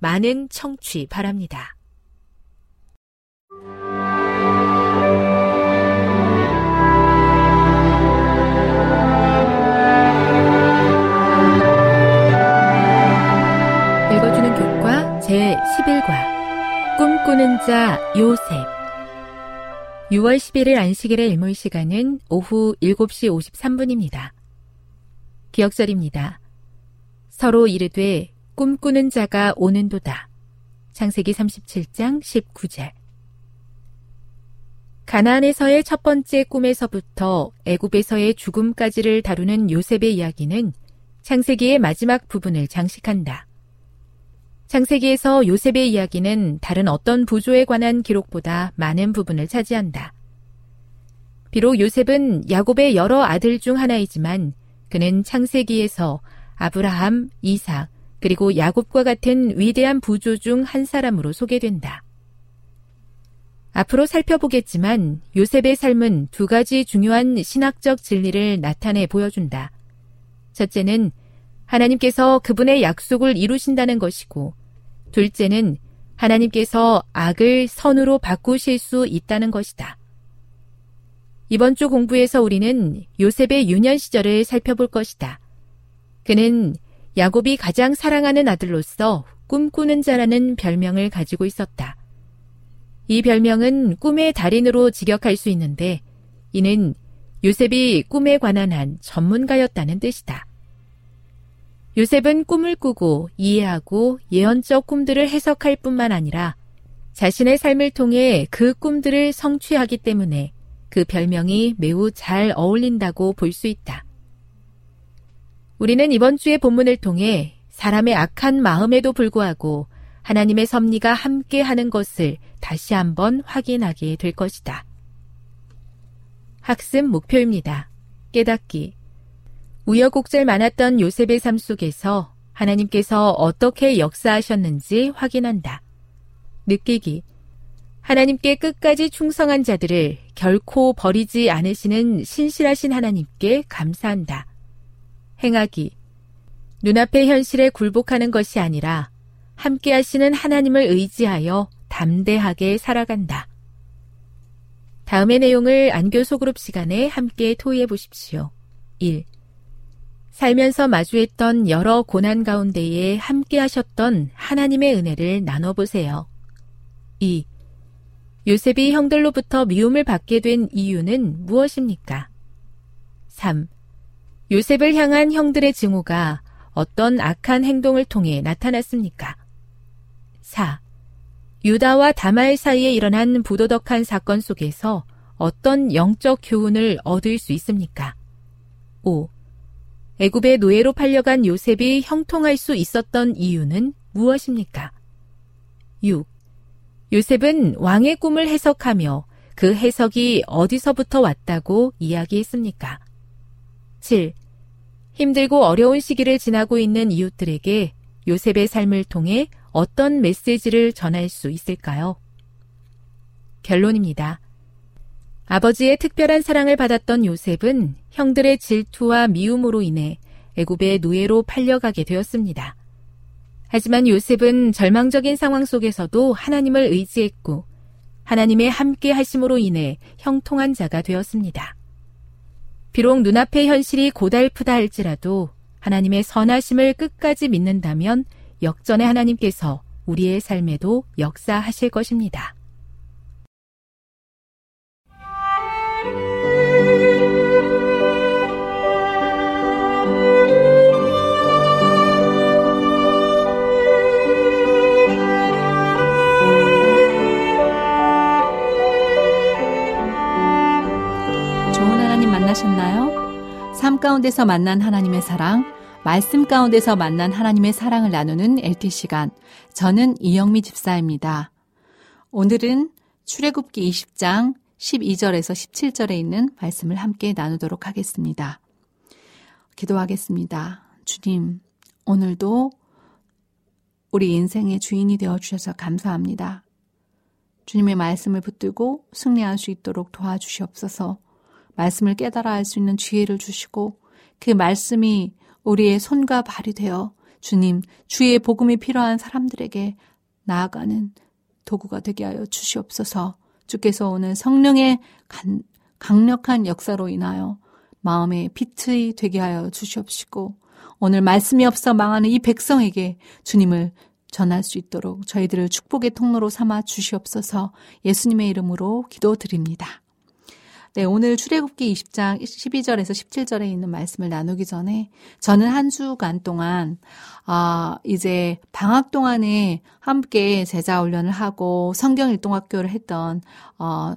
많은 청취 바랍니다. 읽어주는 교과 제11과 꿈꾸는 자 요셉 6월 11일 안식일의 일몰 시간은 오후 7시 53분입니다. 기억절입니다. 서로 이르되 꿈꾸는 자가 오는도다. 창세기 37장 19절. 가나안에서의 첫 번째 꿈에서부터 애굽에서의 죽음까지를 다루는 요셉의 이야기는 창세기의 마지막 부분을 장식한다. 창세기에서 요셉의 이야기는 다른 어떤 부조에 관한 기록보다 많은 부분을 차지한다. 비록 요셉은 야곱의 여러 아들 중 하나이지만 그는 창세기에서 아브라함, 이삭, 그리고 야곱과 같은 위대한 부조 중 한 사람으로 소개된다. 앞으로 살펴보겠지만 요셉의 삶은 두 가지 중요한 신학적 진리를 나타내 보여준다. 첫째는 하나님께서 그분의 약속을 이루신다는 것이고, 둘째는 하나님께서 악을 선으로 바꾸실 수 있다는 것이다. 이번 주 공부에서 우리는 요셉의 유년 시절을 살펴볼 것이다. 그는 야곱이 가장 사랑하는 아들로서 꿈꾸는 자라는 별명을 가지고 있었다. 이 별명은 꿈의 달인으로 직역할 수 있는데 이는 요셉이 꿈에 관한 한 전문가였다는 뜻이다. 요셉은 꿈을 꾸고 이해하고 예언적 꿈들을 해석할 뿐만 아니라 자신의 삶을 통해 그 꿈들을 성취하기 때문에 그 별명이 매우 잘 어울린다고 볼 수 있다. 우리는 이번 주의 본문을 통해 사람의 악한 마음에도 불구하고 하나님의 섭리가 함께 하는 것을 다시 한번 확인하게 될 것이다. 학습 목표입니다. 깨닫기. 우여곡절 많았던 요셉의 삶 속에서 하나님께서 어떻게 역사하셨는지 확인한다. 느끼기. 하나님께 끝까지 충성한 자들을 결코 버리지 않으시는 신실하신 하나님께 감사한다. 행하기. 눈앞의 현실에 굴복하는 것이 아니라 함께 하시는 하나님을 의지하여 담대하게 살아간다. 다음의 내용을 안교 소 그룹 시간에 함께 토의해 보십시오. 1. 살면서 마주했던 여러 고난 가운데에 함께 하셨던 하나님의 은혜를 나눠보세요. 2. 요셉이 형들로부터 미움을 받게 된 이유는 무엇입니까? 3. 요셉을 향한 형들의 증오가 어떤 악한 행동을 통해 나타났습니까? 4. 유다와 다말 사이에 일어난 부도덕한 사건 속에서 어떤 영적 교훈을 얻을 수 있습니까? 5. 애굽의 노예로 팔려간 요셉이 형통할 수 있었던 이유는 무엇입니까? 6. 요셉은 왕의 꿈을 해석하며 그 해석이 어디서부터 왔다고 이야기했습니까? 7. 힘들고 어려운 시기를 지나고 있는 이웃들에게 요셉의 삶을 통해 어떤 메시지를 전할 수 있을까요? 결론입니다. 아버지의 특별한 사랑을 받았던 요셉은 형들의 질투와 미움으로 인해 애굽의 노예로 팔려가게 되었습니다. 하지만 요셉은 절망적인 상황 속에서도 하나님을 의지했고 하나님의 함께 하심으로 인해 형통한 자가 되었습니다. 비록 눈앞의 현실이 고달프다 할지라도 하나님의 선하심을 끝까지 믿는다면 역전의 하나님께서 우리의 삶에도 역사하실 것입니다. 삶 가운데서 만난 하나님의 사랑, 말씀 가운데서 만난 하나님의 사랑을 나누는 LT 시간. 저는 이영미 집사입니다. 오늘은 출애굽기 20장 12절에서 17절에 있는 말씀을 함께 나누도록 하겠습니다. 기도하겠습니다. 주님, 오늘도 우리 인생의 주인이 되어 주셔서 감사합니다. 주님의 말씀을 붙들고 승리할 수 있도록 도와주시옵소서. 말씀을 깨달아 알수 있는 지혜를 주시고 그 말씀이 우리의 손과 발이 되어 주님 주의 복음이 필요한 사람들에게 나아가는 도구가 되게 하여 주시옵소서. 주께서 오늘 성령의 간, 강력한 역사로 인하여 마음의 빛이 되게 하여 주시옵시고 오늘 말씀이 없어 망하는 이 백성에게 주님을 전할 수 있도록 저희들을 축복의 통로로 삼아 주시옵소서 예수님의 이름으로 기도드립니다. 네, 오늘 출애굽기 20장 12절에서 17절에 있는 말씀을 나누기 전에 저는 한 주간 동안 아, 이제 방학 동안에 함께 제자 훈련을 하고 성경 일동 학교를 했던 어,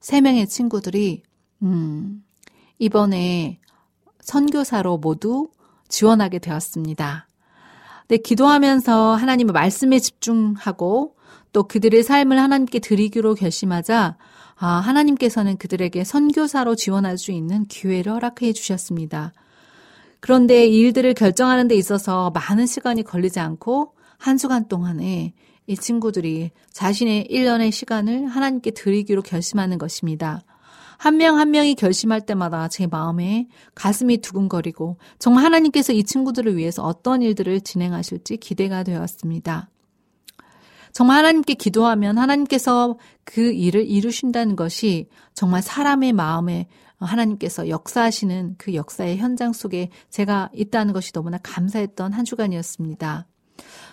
세 명의 친구들이 음, 이번에 선교사로 모두 지원하게 되었습니다. 네, 기도하면서 하나님의 말씀에 집중하고 또 그들의 삶을 하나님께 드리기로 결심하자 아, 하나님께서는 그들에게 선교사로 지원할 수 있는 기회를 허락해 주셨습니다. 그런데 이 일들을 결정하는 데 있어서 많은 시간이 걸리지 않고 한 주간 동안에 이 친구들이 자신의 1년의 시간을 하나님께 드리기로 결심하는 것입니다. 한 명한 한 명이 결심할 때마다 제 마음에 가슴이 두근거리고 정말 하나님께서 이 친구들을 위해서 어떤 일들을 진행하실지 기대가 되었습니다. 정말 하나님께 기도하면 하나님께서 그 일을 이루신다는 것이 정말 사람의 마음에 하나님께서 역사하시는 그 역사의 현장 속에 제가 있다는 것이 너무나 감사했던 한 주간이었습니다.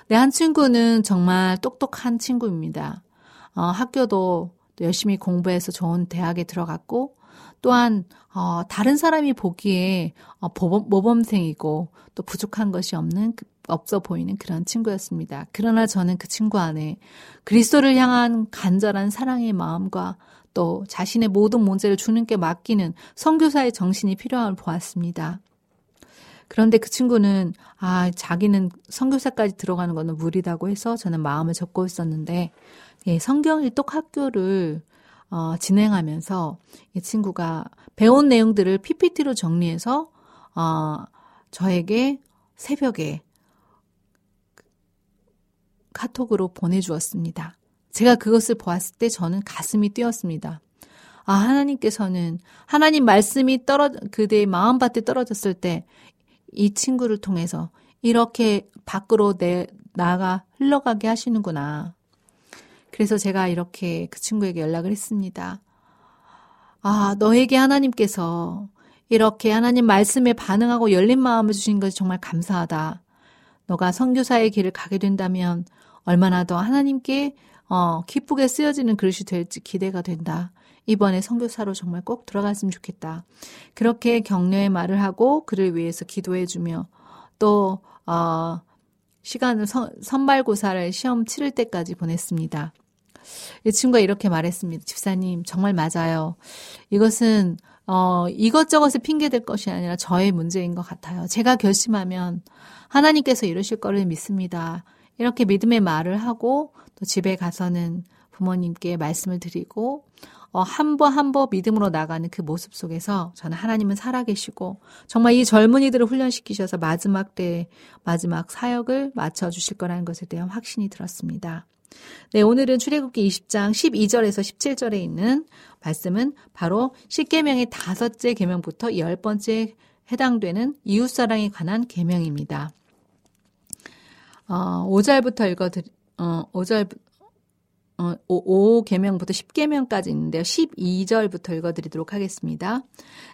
내 한 친구는 정말 똑똑한 친구입니다. 어, 학교도 열심히 공부해서 좋은 대학에 들어갔고 또한 어, 다른 사람이 보기에 어, 모범생이고 또 부족한 것이 없는 그 없어 보이는 그런 친구였습니다. 그러나 저는 그 친구 안에 그리스도를 향한 간절한 사랑의 마음과 또 자신의 모든 문제를 주님께 맡기는 선교사의 정신이 필요함을 보았습니다. 그런데 그 친구는 아 자기는 선교사까지 들어가는 것은 무리다고 해서 저는 마음을 접고 있었는데 예, 성경 일독 학교를 어, 진행하면서 이 친구가 배운 내용들을 PPT로 정리해서 어, 저에게 새벽에 카톡으로 보내주었습니다. 제가 그것을 보았을 때 저는 가슴이 뛰었습니다. 아, 하나님께서는 하나님 말씀이 떨어, 그대의 마음밭에 떨어졌을 때 이 친구를 통해서 이렇게 밖으로 내, 나가 흘러가게 하시는구나. 그래서 제가 이렇게 그 친구에게 연락을 했습니다. 아, 너에게 하나님께서 이렇게 하나님 말씀에 반응하고 열린 마음을 주신 것이 정말 감사하다. 너가 선교사의 길을 가게 된다면 얼마나 더 하나님께 어, 기쁘게 쓰여지는 그릇이 될지 기대가 된다. 이번에 선교사로 정말 꼭 들어갔으면 좋겠다. 그렇게 격려의 말을 하고 그를 위해서 기도해주며 또 어, 시간을 선, 선발고사를 시험 치를 때까지 보냈습니다. 이 친구가 이렇게 말했습니다. 집사님, 정말 맞아요. 이것은, 어, 이것저것을 핑계댈 것이 아니라 저의 문제인 것 같아요. 제가 결심하면 하나님께서 이루실 거를 믿습니다. 이렇게 믿음의 말을 하고 또 집에 가서는 부모님께 말씀을 드리고 어, 한번 한 번 믿음으로 나가는 그 모습 속에서 저는 하나님은 살아계시고 정말 이 젊은이들을 훈련시키셔서 마지막 때 마지막 사역을 맞춰 주실 거라는 것에 대한 확신이 들었습니다. 네, 오늘은 출애굽기 20장 12절에서 17절에 있는 말씀은 바로 십계명의 다섯째 계명부터 열 번째 해당되는 이웃사랑에 관한 계명입니다. 어, 5절부터 읽어 드리, 어, 5절 어, 5, 계명부터 10계명까지 있는데요. 12절부터 읽어드리도록 하겠습니다.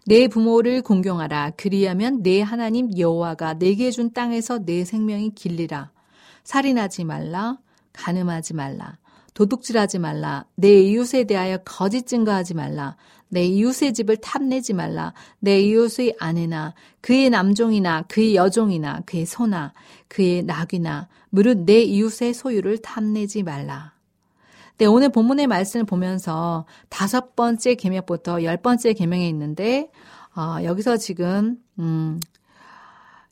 내 부모를 공경하라. 그리하면 내 하나님 여호와가 내게 준 땅에서 내 생명이 길리라. 살인하지 말라. 가늠하지 말라. 도둑질하지 말라. 내 이웃에 대하여 거짓 증거하지 말라. 내 이웃의 집을 탐내지 말라. 내 이웃의 아내나 그의 남종이나 그의 여종이나 그의 소나 그의 낙이나 무릇 내 이웃의 소유를 탐내지 말라. 네, 오늘 본문의 말씀을 보면서 다섯 번째 계명부터 열 번째 계명에 있는데 어, 여기서 지금 음,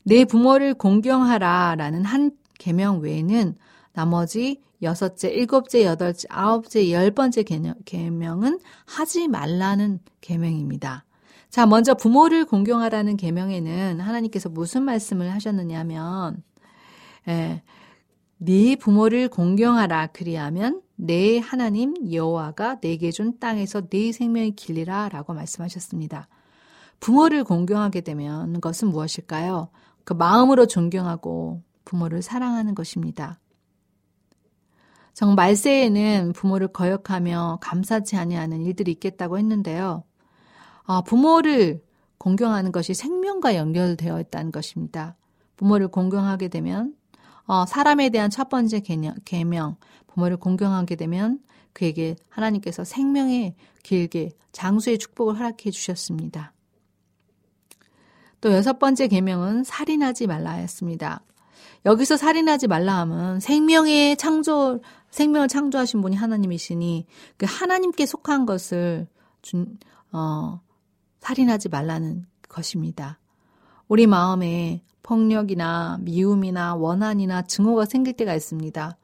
내 부모를 공경하라라는 한 계명 외에는 나머지 여섯째, 일곱째, 여덟째, 아홉째, 열 번째 계명은 하지 말라는 계명입니다. 자, 먼저 부모를 공경하라는 계명에는 하나님께서 무슨 말씀을 하셨느냐면, 예, 네 부모를 공경하라 그리하면 내 하나님 여호와가 내게 준 땅에서 네 생명이 길리라라고 말씀하셨습니다. 부모를 공경하게 되면 그것은 무엇일까요? 그 마음으로 존경하고 부모를 사랑하는 것입니다. 정 말세에는 부모를 거역하며 감사치 아니하는 일들이 있겠다고 했는데요. 아, 부모를 공경하는 것이 생명과 연결되어 있다는 것입니다. 부모를 공경하게 되면 어, 사람에 대한 첫 번째 개념, 계명, 부모를 공경하게 되면 그에게 하나님께서 생명의 길게 장수의 축복을 허락해 주셨습니다. 또 여섯 번째 계명은 살인하지 말라였습니다. 여기서 살인하지 말라 함은 생명의 창조 생명을 창조하신 분이 하나님이시니 그 하나님께 속한 것을 준, 어, 살인하지 말라는 것입니다. 우리 마음에 폭력이나 미움이나 원한이나 증오가 생길 때가 있습니다.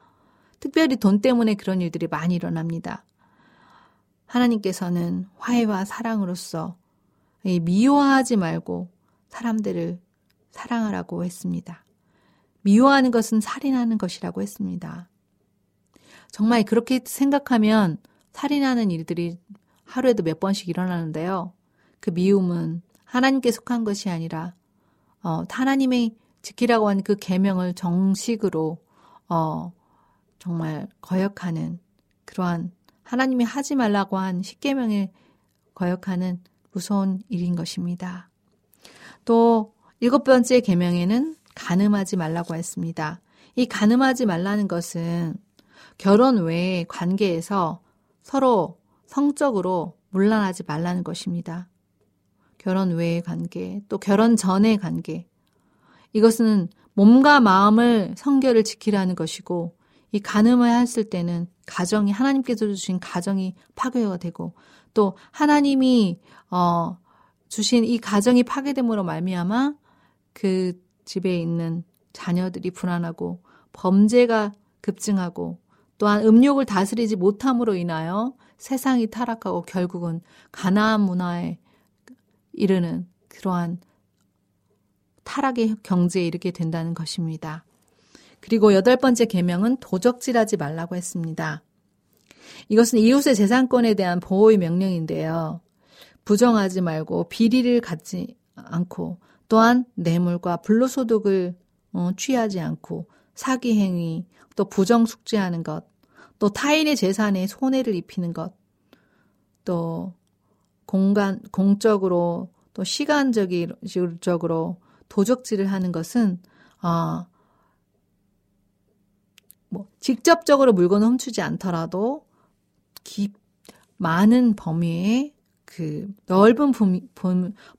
특별히 돈 때문에 그런 일들이 많이 일어납니다. 하나님께서는 화해와 사랑으로서 미워하지 말고 사람들을 사랑하라고 했습니다. 미워하는 것은 살인하는 것이라고 했습니다. 정말 그렇게 생각하면 살인하는 일들이 하루에도 몇 번씩 일어나는데요. 그 미움은 하나님께 속한 것이 아니라 어, 하나님의 지키라고 한 그 계명을 정식으로 어, 정말 거역하는 그러한 하나님이 하지 말라고 한 십계명에 거역하는 무서운 일인 것입니다. 또 일곱 번째 계명에는 가늠하지 말라고 했습니다. 이 가늠하지 말라는 것은 결혼 외의 관계에서 서로 성적으로 물란하지 말라는 것입니다. 결혼 외의 관계, 또 결혼 전의 관계. 이것은 몸과 마음을 성결을 지키라는 것이고 이 간음을 했을 때는 가정이 하나님께서 주신 가정이 파괴가 되고 또 하나님이 어 주신 이 가정이 파괴됨으로 말미암아 그 집에 있는 자녀들이 불안하고 범죄가 급증하고 또한 음욕을 다스리지 못함으로 인하여 세상이 타락하고 결국은 가나안 문화에 이르는 그러한 타락의 경지에 이르게 된다는 것입니다. 그리고 여덟 번째 계명은 도적질하지 말라고 했습니다. 이것은 이웃의 재산권에 대한 보호의 명령인데요. 부정하지 말고 비리를 갖지 않고 또한 뇌물과 불로소득을 어, 취하지 않고 사기 행위, 또 부정 숙제하는 것, 또 타인의 재산에 손해를 입히는 것, 또 공간, 공적으로 또 시간적으로 도적질을 하는 것은, 아, 뭐, 직접적으로 물건을 훔치지 않더라도, 깊, 많은 범위의 그 넓은 범위,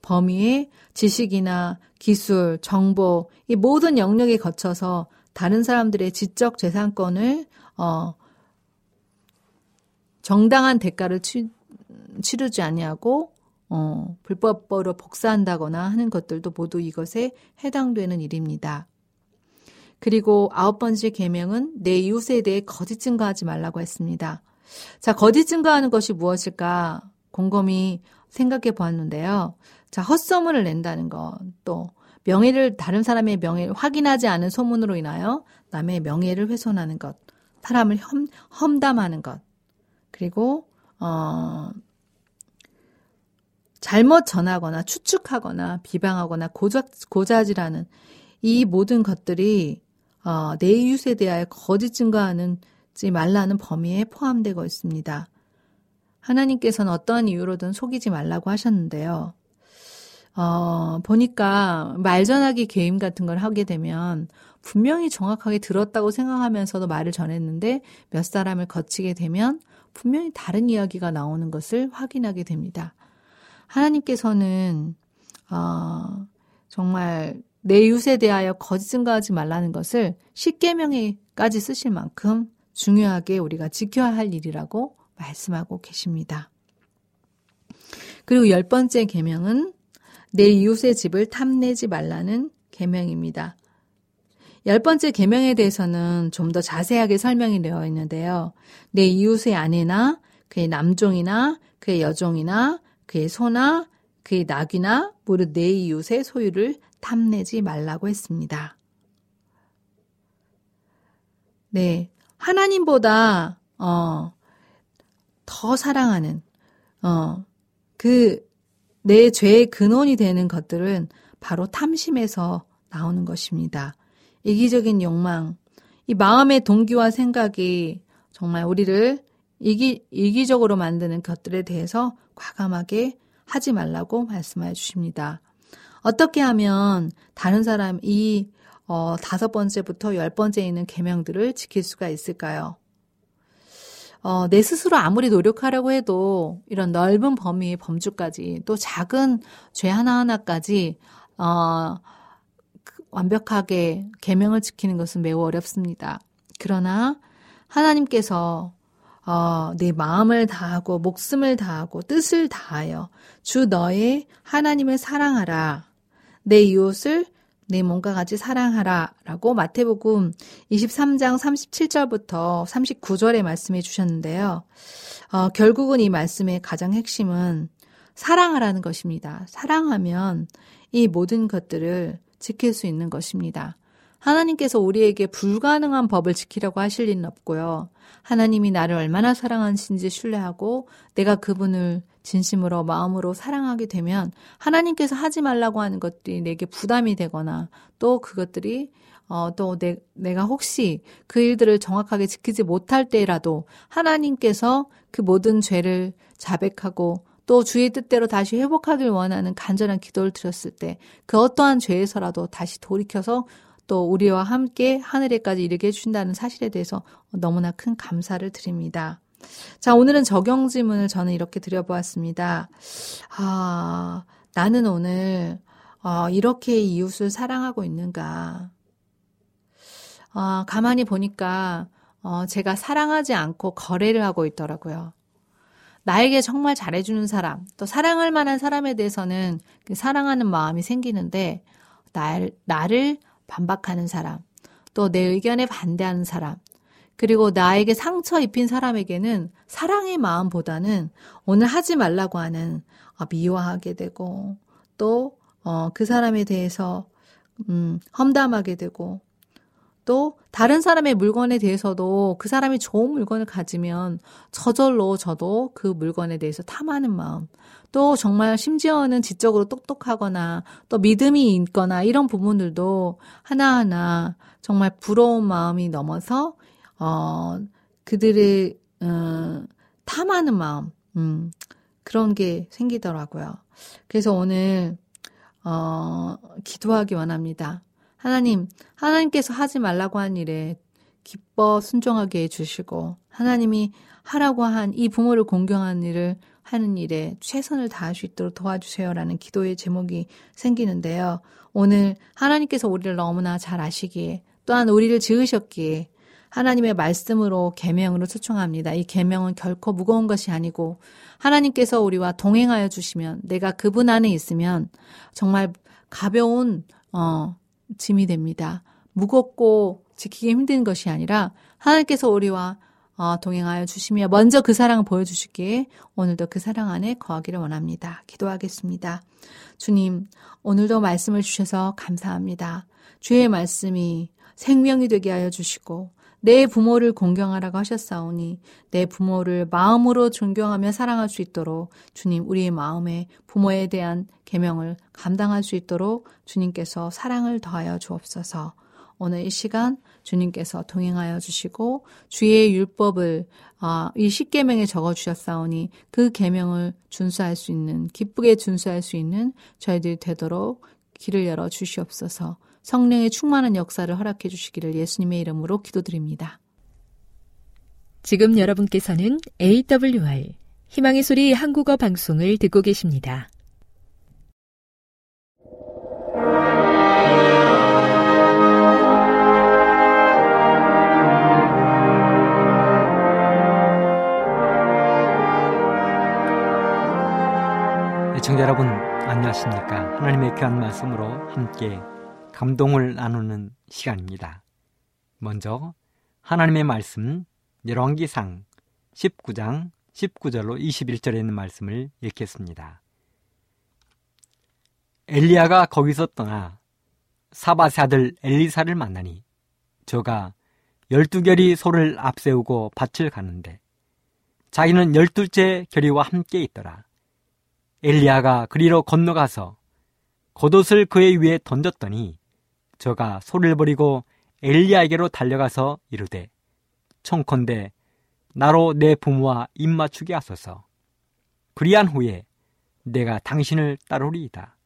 범위의 지식이나 기술, 정보, 이 모든 영역에 거쳐서 다른 사람들의 지적 재산권을, 어, 정당한 대가를 치, 치르지 아니하고 어, 불법으로 복사한다거나 하는 것들도 모두 이것에 해당되는 일입니다. 그리고 아홉 번째 계명은 내 이웃에 대해 거짓 증거하지 말라고 했습니다. 자, 거짓 증거하는 것이 무엇일까 곰곰이 생각해 보았는데요. 자, 헛소문을 낸다는 것, 또 명예를 다른 사람의 명예를 확인하지 않은 소문으로 인하여 남의 명예를 훼손하는 것, 사람을 험, 험담하는 것, 그리고 어 잘못 전하거나 추측하거나 비방하거나 고자, 고자질하는 이 모든 것들이 어, 내 이웃에 대하여 거짓 증거하는지 말라는 범위에 포함되고 있습니다. 하나님께서는 어떠한 이유로든 속이지 말라고 하셨는데요. 어, 보니까 말 전하기 게임 같은 걸 하게 되면 분명히 정확하게 들었다고 생각하면서도 말을 전했는데 몇 사람을 거치게 되면 분명히 다른 이야기가 나오는 것을 확인하게 됩니다. 하나님께서는 어, 정말 내 이웃에 대하여 거짓 증거하지 말라는 것을 십계명에까지 쓰실 만큼 중요하게 우리가 지켜야 할 일이라고 말씀하고 계십니다. 그리고 열 번째 계명은 내 이웃의 집을 탐내지 말라는 계명입니다. 열 번째 계명에 대해서는 좀 더 자세하게 설명이 되어 있는데요. 내 이웃의 아내나 그의 남종이나 그의 여종이나 그의 소나 그의 낙이나 무릇 내 이웃의 소유를 탐내지 말라고 했습니다. 네. 하나님보다, 어, 더 사랑하는, 어, 그, 내 죄의 근원이 되는 것들은 바로 탐심에서 나오는 것입니다. 이기적인 욕망, 이 마음의 동기와 생각이 정말 우리를 이기, 이기적으로 만드는 것들에 대해서 과감하게 하지 말라고 말씀해 주십니다. 어떻게 하면 다른 사람 이 어, 다섯 번째부터 열 번째 있는 계명들을 지킬 수가 있을까요? 어, 내 스스로 아무리 노력하려고 해도 이런 넓은 범위의 범주까지 또 작은 죄 하나하나까지 어, 그 완벽하게 계명을 지키는 것은 매우 어렵습니다. 그러나 하나님께서 어, 내 마음을 다하고 목숨을 다하고 뜻을 다하여 주 너의 하나님을 사랑하라. 내 이웃을 내 몸과 같이 사랑하라. 라고 마태복음 23장 37절부터 39절에 말씀해 주셨는데요. 어, 결국은 이 말씀의 가장 핵심은 사랑하라는 것입니다. 사랑하면 이 모든 것들을 지킬 수 있는 것입니다. 하나님께서 우리에게 불가능한 법을 지키려고 하실 리는 없고요. 하나님이 나를 얼마나 사랑하신지 신뢰하고 내가 그분을 진심으로 마음으로 사랑하게 되면 하나님께서 하지 말라고 하는 것들이 내게 부담이 되거나 또 그것들이 어, 또 내, 내가 혹시 그 일들을 정확하게 지키지 못할 때라도 하나님께서 그 모든 죄를 자백하고 또 주의 뜻대로 다시 회복하길 원하는 간절한 기도를 드렸을 때 그 어떠한 죄에서라도 다시 돌이켜서 또 우리와 함께 하늘에까지 이르게 해준다는 사실에 대해서 너무나 큰 감사를 드립니다. 자, 오늘은 적용 질문을 저는 이렇게 드려보았습니다. 아, 나는 오늘, 어, 이렇게 이웃을 사랑하고 있는가. 어, 가만히 보니까, 어, 제가 사랑하지 않고 거래를 하고 있더라고요. 나에게 정말 잘해주는 사람, 또 사랑할 만한 사람에 대해서는 그 사랑하는 마음이 생기는데, 날, 나를 반박하는 사람, 또 내 의견에 반대하는 사람, 그리고 나에게 상처 입힌 사람에게는 사랑의 마음보다는 오늘 하지 말라고 하는 어, 미워하게 되고 또 어, 그 사람에 대해서 음, 험담하게 되고 또 다른 사람의 물건에 대해서도 그 사람이 좋은 물건을 가지면 저절로 저도 그 물건에 대해서 탐하는 마음. 또 정말 심지어는 지적으로 똑똑하거나 또 믿음이 있거나 이런 부분들도 하나하나 정말 부러운 마음이 넘어서 어 그들의 어, 탐하는 마음 음, 그런 게 생기더라고요. 그래서 오늘 어 기도하기 원합니다. 하나님, 하나님께서 하지 말라고 한 일에 기뻐 순종하게 해주시고, 하나님이 하라고 한 이 부모를 공경하는 일을 하는 일에 최선을 다할 수 있도록 도와주세요라는 기도의 제목이 생기는데요. 오늘 하나님께서 우리를 너무나 잘 아시기에, 또한 우리를 지으셨기에, 하나님의 말씀으로 계명으로 초청합니다. 이 계명은 결코 무거운 것이 아니고 하나님께서 우리와 동행하여 주시면 내가 그분 안에 있으면 정말 가벼운 어 짐이 됩니다. 무겁고 지키기 힘든 것이 아니라 하나님께서 우리와 어, 동행하여 주시며 먼저 그 사랑을 보여주시기에 오늘도 그 사랑 안에 거하기를 원합니다. 기도하겠습니다. 주님, 오늘도 말씀을 주셔서 감사합니다. 주의 말씀이 생명이 되게 하여 주시고 내 부모를 공경하라고 하셨사오니 내 부모를 마음으로 존경하며 사랑할 수 있도록 주님 우리의 마음에 부모에 대한 계명을 감당할 수 있도록 주님께서 사랑을 더하여 주옵소서. 오늘 이 시간 주님께서 동행하여 주시고 주의 율법을 아, 이 십계명에 적어 주셨사오니 그 계명을 준수할 수 있는 기쁘게 준수할 수 있는 저희들이 되도록 길을 열어 주시옵소서. 성령의 충만한 역사를 허락해 주시기를 예수님의 이름으로 기도드립니다. 지금 여러분께서는 AWR 희망의 소리 한국어 방송을 듣고 계십니다. 애청자 여러분 안녕하십니까 하나님의 귀한 말씀으로 함께 감동을 나누는 시간입니다. 먼저 하나님의 말씀 열왕기상 19장 19절로 21절에 있는 말씀을 읽겠습니다. 엘리야가 거기서 떠나 사바세 아들 엘리사를 만나니 저가 열두 결이 소를 앞세우고 밭을 가는데 자기는 열둘째 결의와 함께 있더라. 엘리야가 그리로 건너가서 겉옷을 그의 위에 던졌더니 저가 소를 버리고 엘리야에게로 달려가서 이르되 청컨대 나로 내 부모와 입맞추게 하소서. 그리한 후에 내가 당신을 따르리이다.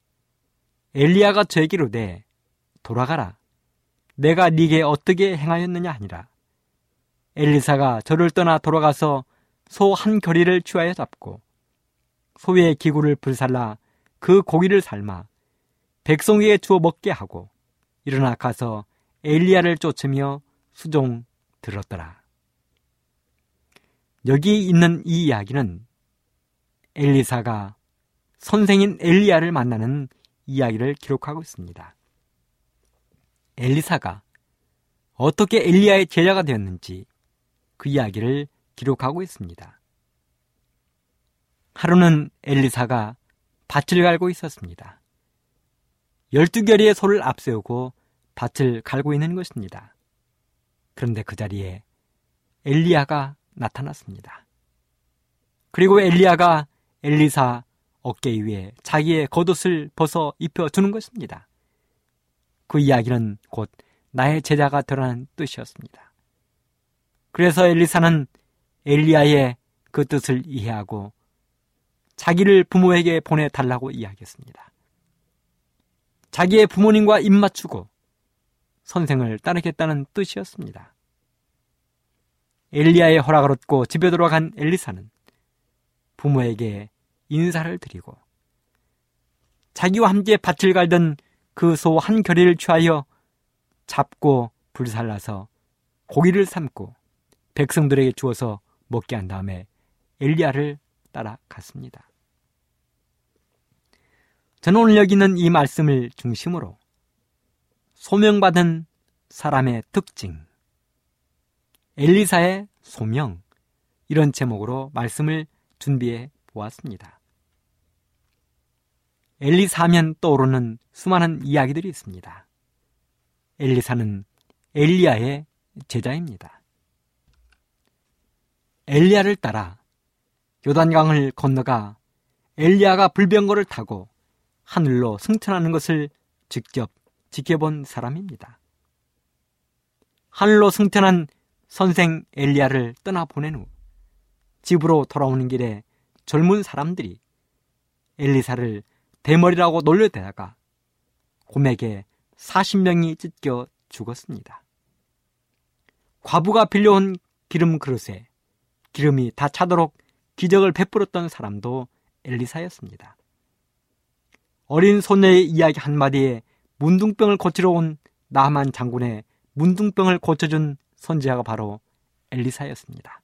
엘리야가 저에게로 되 돌아가라. 내가 네게 어떻게 행하였느냐 하니라. 엘리사가 저를 떠나 돌아가서 소 한 결의를 취하여 잡고 소의 기구를 불살라 그 고기를 삶아 백성에게 주어 먹게 하고 일어나 가서 엘리야를 쫓으며 수종 들었더라. 여기 있는 이 이야기는 엘리사가 선생인 엘리야를 만나는 이야기를 기록하고 있습니다. 엘리사가 어떻게 엘리야의 제자가 되었는지 그 이야기를 기록하고 있습니다. 하루는 엘리사가 밭을 갈고 있었습니다. 열두 결의의 소를 앞세우고 밭을 갈고 있는 것입니다. 그런데 그 자리에 엘리야가 나타났습니다. 그리고 엘리야가 엘리사 어깨 위에 자기의 겉옷을 벗어 입혀주는 것입니다. 그 이야기는 곧 나의 제자가 되라는 뜻이었습니다. 그래서 엘리사는 엘리야의 그 뜻을 이해하고 자기를 부모에게 보내달라고 이야기했습니다. 자기의 부모님과 입맞추고 선생을 따르겠다는 뜻이었습니다. 엘리야의 허락을 얻고 집에 돌아간 엘리사는 부모에게 인사를 드리고 자기와 함께 밭을 갈던 그 소 한 결의를 취하여 잡고 불살라서 고기를 삶고 백성들에게 주어서 먹게 한 다음에 엘리야를 따라갔습니다. 저는 오늘 여기 있는 이 말씀을 중심으로 소명받은 사람의 특징, 엘리사의 소명, 이런 제목으로 말씀을 준비해 보았습니다. 엘리사 하면 떠오르는 수많은 이야기들이 있습니다. 엘리사는 엘리야의 제자입니다. 엘리야를 따라 요단강을 건너가 엘리야가 불병거를 타고 하늘로 승천하는 것을 직접 지켜본 사람입니다. 하늘로 승천한 선생 엘리야를 떠나보낸 후 집으로 돌아오는 길에 젊은 사람들이 엘리사를 대머리라고 놀려대다가 곰에게 40명이 찢겨 죽었습니다. 과부가 빌려온 기름 그릇에 기름이 다 차도록 기적을 베풀었던 사람도 엘리사였습니다. 어린 소녀의 이야기 한마디에 문둥병을 고치러 온 나만 장군의 문둥병을 고쳐준 선지자가 바로 엘리사였습니다.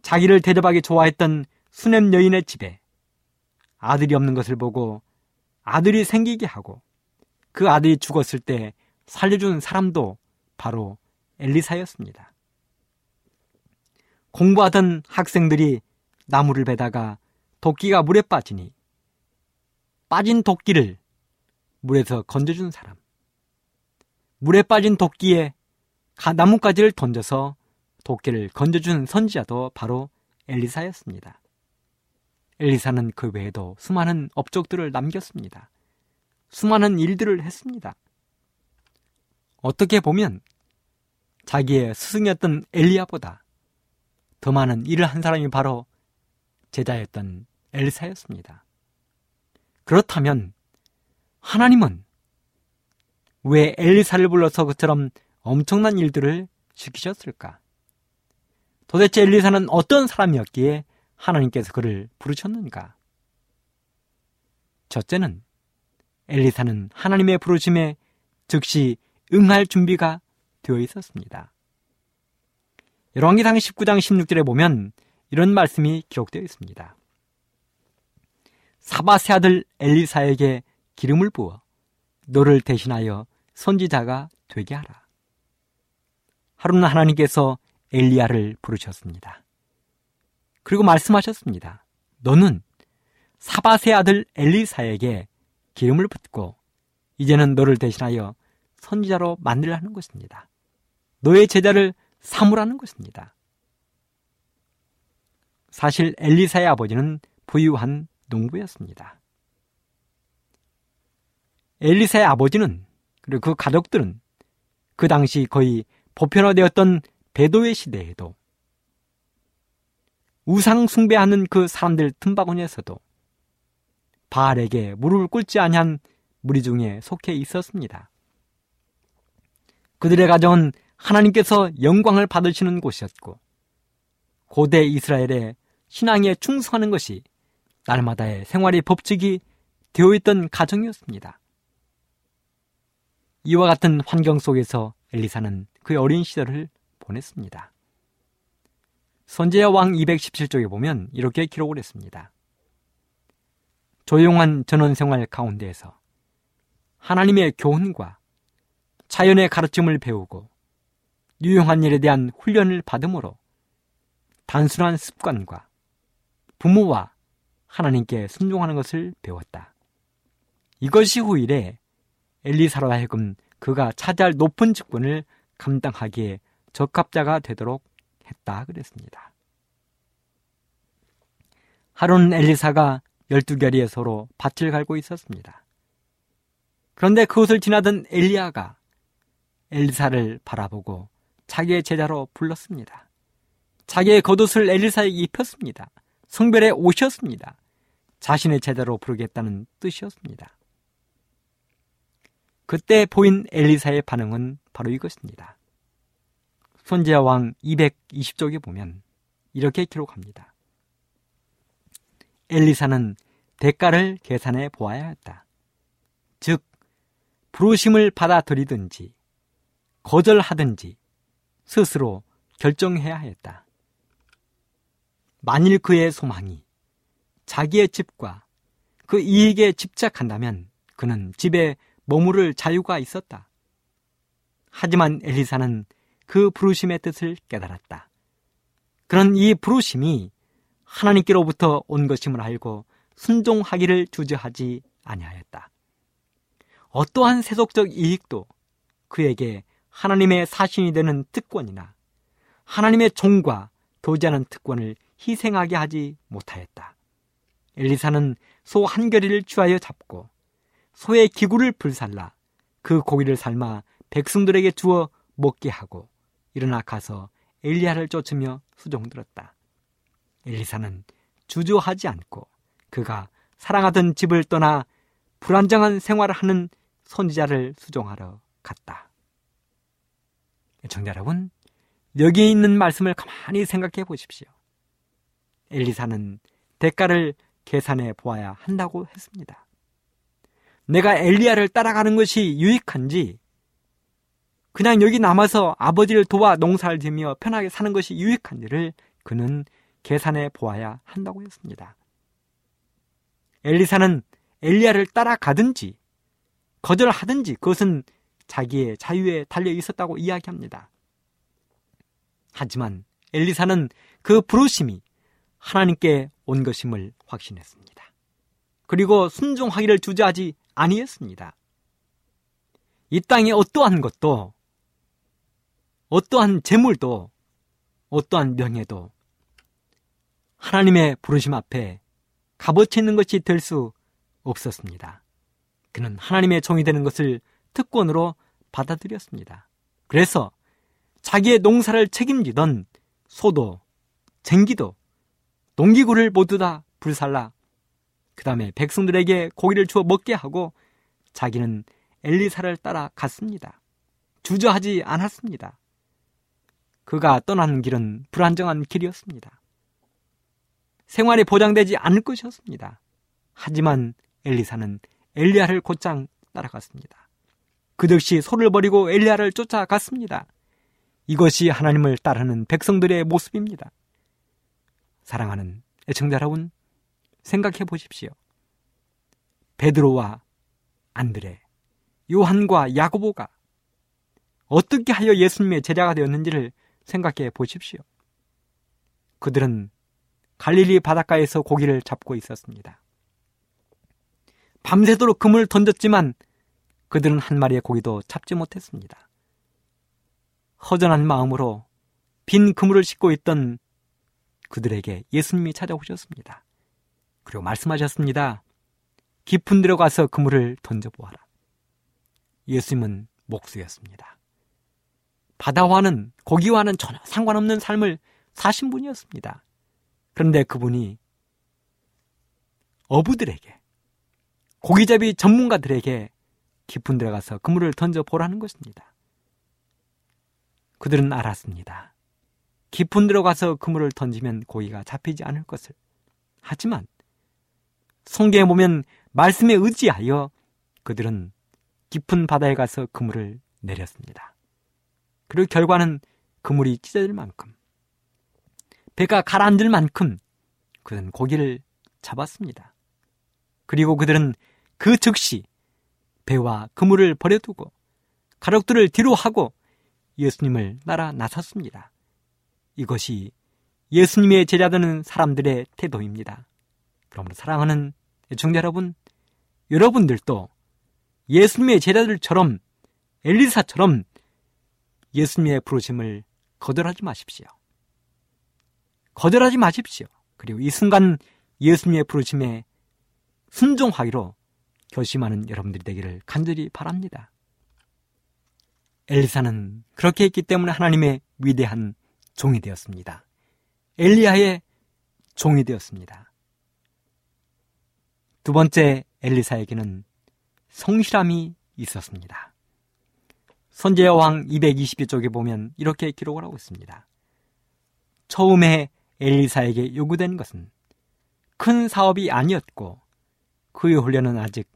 자기를 대접하기 좋아했던 수냄 여인의 집에 아들이 없는 것을 보고 아들이 생기게 하고 그 아들이 죽었을 때 살려준 사람도 바로 엘리사였습니다. 공부하던 학생들이 나무를 베다가 도끼가 물에 빠지니 빠진 도끼를 물에서 건져준 사람. 물에 빠진 도끼에 나뭇가지를 던져서 도끼를 건져준 선지자도 바로 엘리사였습니다. 엘리사는 그 외에도 수많은 업적들을 남겼습니다. 수많은 일들을 했습니다. 어떻게 보면 자기의 스승이었던 엘리야보다 더 많은 일을 한 사람이 바로 제자였던 엘리사였습니다. 그렇다면 하나님은 왜 엘리사를 불러서 그처럼 엄청난 일들을 시키셨을까? 도대체 엘리사는 어떤 사람이었기에 하나님께서 그를 부르셨는가? 첫째는 엘리사는 하나님의 부르심에 즉시 응할 준비가 되어 있었습니다. 열왕기상 19장 16절에 보면 이런 말씀이 기록되어 있습니다. 사바세 아들 엘리사에게 기름을 부어 너를 대신하여 선지자가 되게 하라. 하루는 하나님께서 엘리야를 부르셨습니다. 그리고 말씀하셨습니다. 너는 사바세 아들 엘리사에게 기름을 붓고 이제는 너를 대신하여 선지자로 만들라는 것입니다. 너의 제자를 삼으라는 것입니다. 사실 엘리사의 아버지는 부유한 농부였습니다. 엘리사의 아버지는 그리고 그 가족들은 그 당시 거의 보편화되었던 배도의 시대에도 우상 숭배하는 그 사람들 틈바구니에서도 바알에게 무릎을 꿇지 아니한 무리 중에 속해 있었습니다. 그들의 가정은 하나님께서 영광을 받으시는 곳이었고 고대 이스라엘의 신앙에 충성하는 것이 날마다의 생활의 법칙이 되어 있던 가정이었습니다. 이와 같은 환경 속에서 엘리사는 그의 어린 시절을 보냈습니다. 선제야 왕 217쪽에 보면 이렇게 기록을 했습니다. 조용한 전원 생활 가운데에서 하나님의 교훈과 자연의 가르침을 배우고 유용한 일에 대한 훈련을 받음으로 단순한 습관과 부모와 하나님께 순종하는 것을 배웠다. 이것이 후일에 엘리사로 하여금 그가 차지할 높은 직분을 감당하기에 적합자가 되도록 했다 그랬습니다. 하루는 엘리사가 열두 결의에 서로 밭을 갈고 있었습니다. 그런데 그곳을 지나던 엘리야가 엘리사를 바라보고 자기의 제자로 불렀습니다. 자기의 겉옷을 엘리사에게 입혔습니다. 성별에 오셨습니다. 자신의 제자로 부르겠다는 뜻이었습니다. 그때 보인 엘리사의 반응은 바로 이것입니다. 손재야 왕 220쪽에 보면 이렇게 기록합니다. 엘리사는 대가를 계산해 보아야 했다. 즉, 부르심을 받아들이든지, 거절하든지, 스스로 결정해야 했다. 만일 그의 소망이 자기의 집과 그 이익에 집착한다면 그는 집에 머무를 자유가 있었다. 하지만 엘리사는 그 부르심의 뜻을 깨달았다. 그런 이 부르심이 하나님께로부터 온 것임을 알고 순종하기를 주저하지 아니하였다. 어떠한 세속적 이익도 그에게 하나님의 사신이 되는 특권이나 하나님의 종과 교제하는 특권을 희생하게 하지 못하였다. 엘리사는 소한 결의를 취하여 잡고 소의 기구를 불살라 그 고기를 삶아 백성들에게 주어 먹게 하고 일어나 가서 엘리야를 쫓으며 수종들었다. 엘리사는 주저하지 않고 그가 사랑하던 집을 떠나 불안정한 생활을 하는 선지자를 수종하러 갔다. 청자 여러분, 여기 있는 말씀을 가만히 생각해 보십시오. 엘리사는 대가를 계산해 보아야 한다고 했습니다. 내가 엘리야를 따라가는 것이 유익한지 그냥 여기 남아서 아버지를 도와 농사를 지며 편하게 사는 것이 유익한지를 그는 계산해 보아야 한다고 했습니다. 엘리사는 엘리야를 따라가든지 거절하든지 그것은 자기의 자유에 달려 있었다고 이야기합니다. 하지만 엘리사는 그 부르심이 하나님께 온 것임을 확신했습니다. 그리고 순종하기를 주저하지 아니했습니다. 이 땅의 어떠한 것도 어떠한 재물도 어떠한 명예도 하나님의 부르심 앞에 값어치 있는 것이 될 수 없었습니다. 그는 하나님의 종이 되는 것을 특권으로 받아들였습니다. 그래서 자기의 농사를 책임지던 소도, 쟁기도, 농기구를 모두 다 불살라 그 다음에 백성들에게 고기를 주어 먹게 하고 자기는 엘리사를 따라 갔습니다. 주저하지 않았습니다. 그가 떠나는 길은 불안정한 길이었습니다. 생활이 보장되지 않을 것이었습니다. 하지만 엘리사는 엘리야를 곧장 따라갔습니다. 그 역시 소를 버리고 엘리야를 쫓아갔습니다. 이것이 하나님을 따르는 백성들의 모습입니다. 사랑하는 애청자 여러분, 생각해 보십시오. 베드로와 안드레, 요한과 야고보가 어떻게 하여 예수님의 제자가 되었는지를 생각해 보십시오. 그들은 갈릴리 바닷가에서 고기를 잡고 있었습니다. 밤새도록 금을 던졌지만 그들은 한 마리의 고기도 잡지 못했습니다. 허전한 마음으로 빈 그물을 싣고 있던 그들에게 예수님이 찾아오셨습니다. 그리고 말씀하셨습니다. 깊은 데로 가서 그물을 던져보아라. 예수님은 목수였습니다. 바다와는 고기와는 전혀 상관없는 삶을 사신 분이었습니다. 그런데 그분이 어부들에게 고기잡이 전문가들에게 깊은 데 가서 그물을 던져 보라는 것입니다. 그들은 알았습니다. 깊은 데로 가서 그물을 던지면 고기가 잡히지 않을 것을. 하지만 성경에 보면 말씀에 의지하여 그들은 깊은 바다에 가서 그물을 내렸습니다. 그리고 결과는 그물이 찢어질 만큼 배가 가라앉을 만큼 그는 고기를 잡았습니다. 그리고 그들은 그 즉시 배와 그물을 버려두고 가족들을 뒤로 하고 예수님을 따라 나섰습니다. 이것이 예수님의 제자되는 사람들의 태도입니다. 그러므로 사랑하는 애청자 여러분, 여러분들도 예수님의 제자들처럼 엘리사처럼 예수님의 부르심을 거절하지 마십시오. 거절하지 마십시오. 그리고 이 순간 예수님의 부르심에 순종하기로 결심하는 여러분들이 되기를 간절히 바랍니다. 엘리사는 그렇게 했기 때문에 하나님의 위대한 종이 되었습니다. 엘리야의 종이 되었습니다. 두 번째 엘리사에게는 성실함이 있었습니다. 선제여왕 222쪽에 보면 이렇게 기록을 하고 있습니다. 처음에 엘리사에게 요구된 것은 큰 사업이 아니었고 그의 훈련은 아직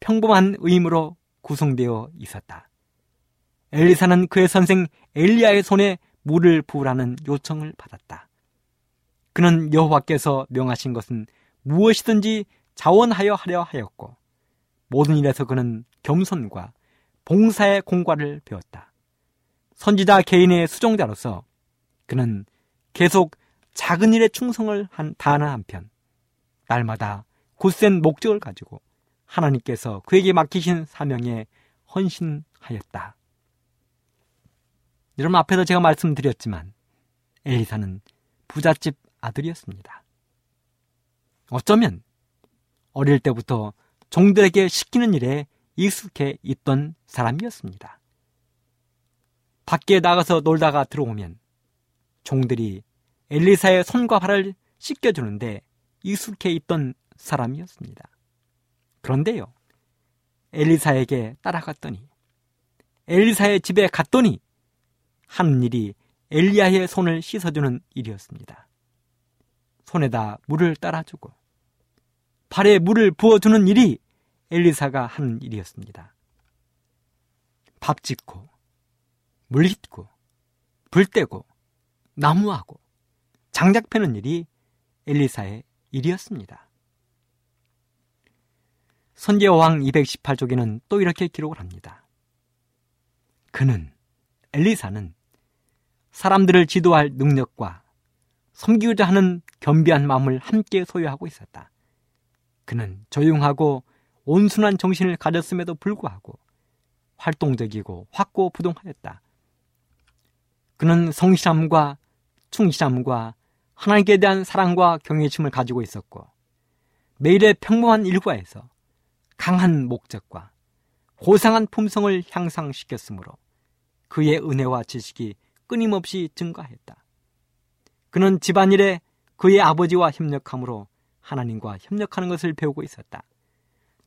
평범한 의무로 구성되어 있었다. 엘리사는 그의 선생 엘리야의 손에 물을 부으라는 요청을 받았다. 그는 여호와께서 명하신 것은 무엇이든지 자원하여 하려 하였고 모든 일에서 그는 겸손과 봉사의 공과를 배웠다. 선지자 개인의 수종자로서 그는 계속 작은 일에 충성을 한 다하는 한편 날마다 굳센 목적을 가지고 하나님께서 그에게 맡기신 사명에 헌신하였다. 여러분 앞에서 제가 말씀드렸지만 엘리사는 부잣집 아들이었습니다. 어쩌면 어릴 때부터 종들에게 시키는 일에 익숙해 있던 사람이었습니다. 밖에 나가서 놀다가 들어오면 종들이 엘리사의 손과 발을 씻겨주는데 익숙해 있던 사람이었습니다. 그런데요, 엘리사에게 따라갔더니, 엘리사의 집에 갔더니, 하는 일이 엘리야의 손을 씻어주는 일이었습니다. 손에다 물을 따라주고, 발에 물을 부어주는 일이 엘리사가 하는 일이었습니다. 밥 짓고, 물깃고 불 떼고 나무하고 장작 패는 일이 엘리사의 일이었습니다. 선제왕 218쪽에는 또 이렇게 기록을 합니다. 그는 엘리사는 사람들을 지도할 능력과 섬기고자 하는 겸비한 마음을 함께 소유하고 있었다. 그는 조용하고 온순한 정신을 가졌음에도 불구하고 활동적이고 확고부동하였다. 그는 성실함과 충실함과 하나님께 대한 사랑과 경외심을 가지고 있었고 매일의 평범한 일과에서 강한 목적과 고상한 품성을 향상시켰으므로 그의 은혜와 지식이 끊임없이 증가했다. 그는 집안일에 그의 아버지와 협력함으로 하나님과 협력하는 것을 배우고 있었다.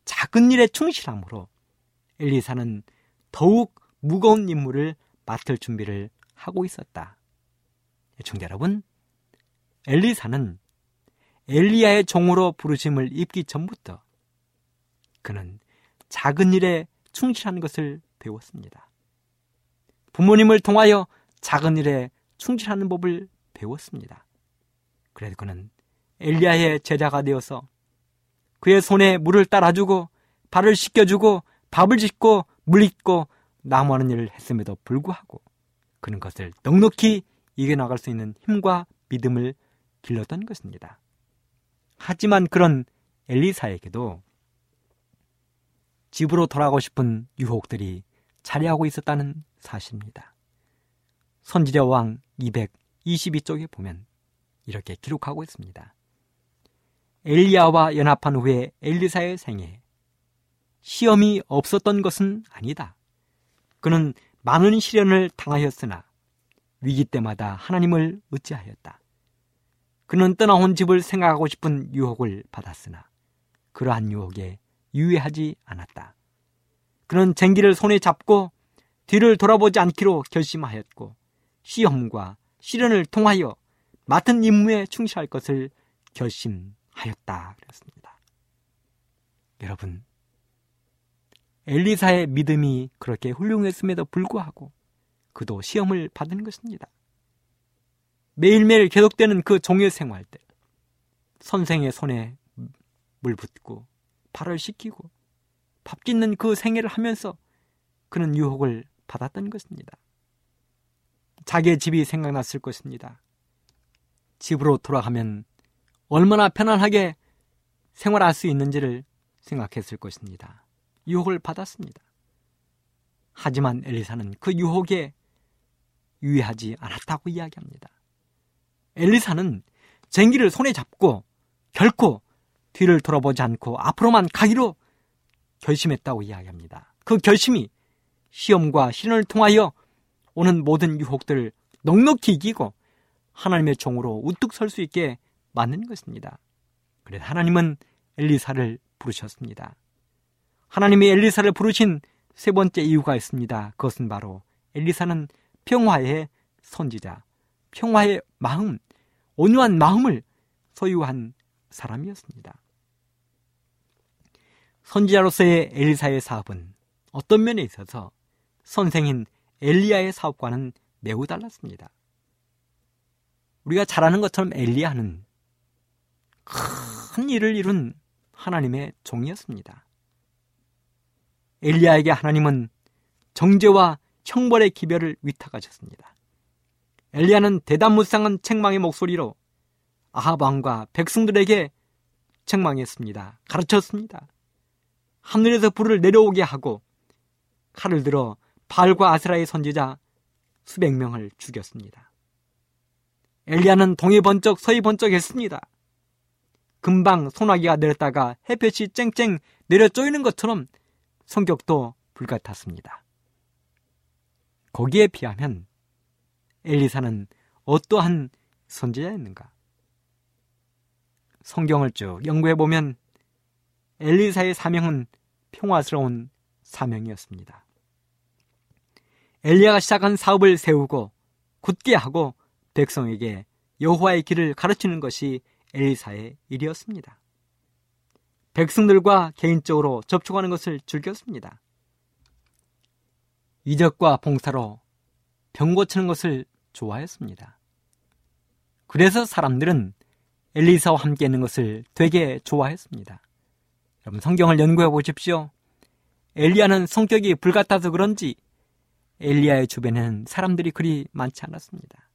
작은 일에 충실함으로 엘리사는 더욱 무거운 임무를 맡을 준비를 하고 있었다. 청자 여러분, 엘리사는 엘리야의 종으로 부르심을 입기 전부터 그는 작은 일에 충실한 것을 배웠습니다. 부모님을 통하여 작은 일에 충실하는 법을 배웠습니다. 그래서 그는 엘리야의 제자가 되어서 그의 손에 물을 따라주고 발을 씻겨주고 밥을 짓고 물 잇고 나무하는 일을 했음에도 불구하고 그는 것을 넉넉히 이겨나갈 수 있는 힘과 믿음을 길렀던 것입니다. 하지만 그런 엘리사에게도 집으로 돌아가고 싶은 유혹들이 자리하고 있었다는 사실입니다. 선지자 왕 222쪽에 보면 이렇게 기록하고 있습니다. 엘리야와 연합한 후에 엘리사의 생에 시험이 없었던 것은 아니다. 그는 많은 시련을 당하였으나 위기 때마다 하나님을 의지하였다. 그는 떠나온 집을 생각하고 싶은 유혹을 받았으나 그러한 유혹에 유의하지 않았다. 그는 쟁기를 손에 잡고 뒤를 돌아보지 않기로 결심하였고 시험과 시련을 통하여 맡은 임무에 충실할 것을 결심 하였다. 그랬습니다. 여러분, 엘리사의 믿음이 그렇게 훌륭했음에도 불구하고 그도 시험을 받은 것입니다. 매일매일 계속되는 그 종의 생활 때 선생의 손에 물 붓고 발을 씻기고 밥 짓는 그 생애를 하면서 그는 유혹을 받았던 것입니다. 자기의 집이 생각났을 것입니다. 집으로 돌아가면 얼마나 편안하게 생활할 수 있는지를 생각했을 것입니다. 유혹을 받았습니다. 하지만 엘리사는 그 유혹에 유의하지 않았다고 이야기합니다. 엘리사는 쟁기를 손에 잡고 결코 뒤를 돌아보지 않고 앞으로만 가기로 결심했다고 이야기합니다. 그 결심이 시험과 시련을 통하여 오는 모든 유혹들을 넉넉히 이기고 하나님의 종으로 우뚝 설 수 있게 만든 것입니다. 그래서 하나님은 엘리사를 부르셨습니다. 하나님이 엘리사를 부르신 세 번째 이유가 있습니다. 그것은 바로 엘리사는 평화의 선지자, 평화의 마음, 온유한 마음을 소유한 사람이었습니다. 선지자로서의 엘리사의 사업은 어떤 면에 있어서 선생인 엘리야의 사업과는 매우 달랐습니다. 우리가 잘 아는 것처럼 엘리야는 큰 일을 이룬 하나님의 종이었습니다. 엘리야에게 하나님은 정죄와 형벌의 기별을 위탁하셨습니다. 엘리야는 대담무쌍한 책망의 목소리로 아합 왕과 백성들에게 책망했습니다. 가르쳤습니다. 하늘에서 불을 내려오게 하고 칼을 들어 발과 아스라의 선지자 수백 명을 죽였습니다. 엘리야는 동해 번쩍 서해 번쩍 했습니다. 금방 소나기가 내렸다가 햇볕이 쨍쨍 내려 쪼이는 것처럼 성격도 불같았습니다. 거기에 비하면 엘리사는 어떠한 선지자였는가? 성경을 쭉 연구해 보면 엘리사의 사명은 평화스러운 사명이었습니다. 엘리야가 시작한 사업을 세우고 굳게 하고 백성에게 여호와의 길을 가르치는 것이 엘리사의 일이었습니다. 백성들과 개인적으로 접촉하는 것을 즐겼습니다. 이적과 봉사로 병 고치는 것을 좋아했습니다. 그래서 사람들은 엘리사와 함께 있는 것을 되게 좋아했습니다. 여러분 성경을 연구해 보십시오. 엘리야는 성격이 불같아서 그런지 엘리야의 주변에는 사람들이 그리 많지 않았습니다.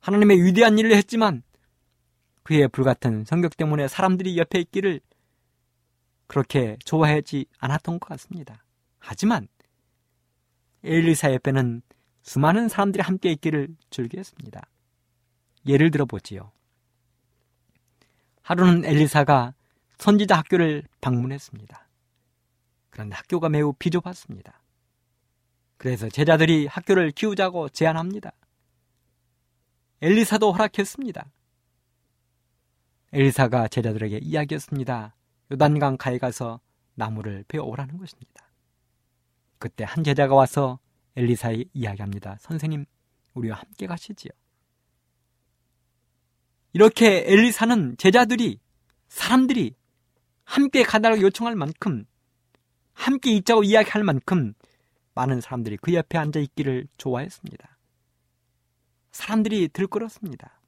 하나님의 위대한 일을 했지만 그의 불같은 성격 때문에 사람들이 옆에 있기를 그렇게 좋아하지 않았던 것 같습니다. 하지만 엘리사 옆에는 수많은 사람들이 함께 있기를 즐겼습니다. 예를 들어 보지요. 하루는 엘리사가 선지자 학교를 방문했습니다. 그런데 학교가 매우 비좁았습니다. 그래서 제자들이 학교를 키우자고 제안합니다. 엘리사도 허락했습니다. 엘리사가 제자들에게 이야기했습니다. 요단강 가에 가서 나무를 베어오라는 것입니다. 그때 한 제자가 와서 엘리사에 이야기합니다. 선생님, 우리와 함께 가시지요. 이렇게 엘리사는 제자들이, 사람들이 함께 가달라고 요청할 만큼, 함께 있자고 이야기할 만큼 많은 사람들이 그 옆에 앉아 있기를 좋아했습니다. 사람들이 들끓었습니다.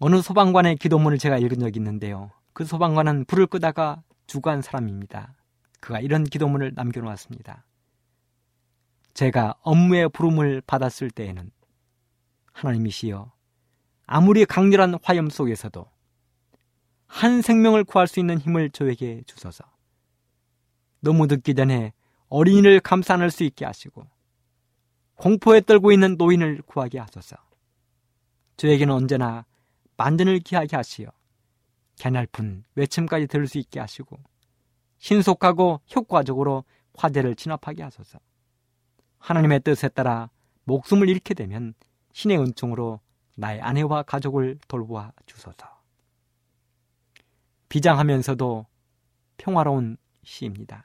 어느 소방관의 기도문을 제가 읽은 적이 있는데요. 그 소방관은 불을 끄다가 죽어간 사람입니다. 그가 이런 기도문을 남겨놓았습니다. 제가 업무의 부름을 받았을 때에는 하나님이시여 아무리 강렬한 화염 속에서도 한 생명을 구할 수 있는 힘을 저에게 주소서. 너무 늦기 전에 어린이를 감싸 안을 수 있게 하시고 공포에 떨고 있는 노인을 구하게 하소서. 저에게는 언제나 만전을 기하게 하시어 개날픈 외침까지 들을 수 있게 하시고 신속하고 효과적으로 화재를 진압하게 하소서. 하나님의 뜻에 따라 목숨을 잃게 되면 신의 은총으로 나의 아내와 가족을 돌보아 주소서. 비장하면서도 평화로운 시입니다.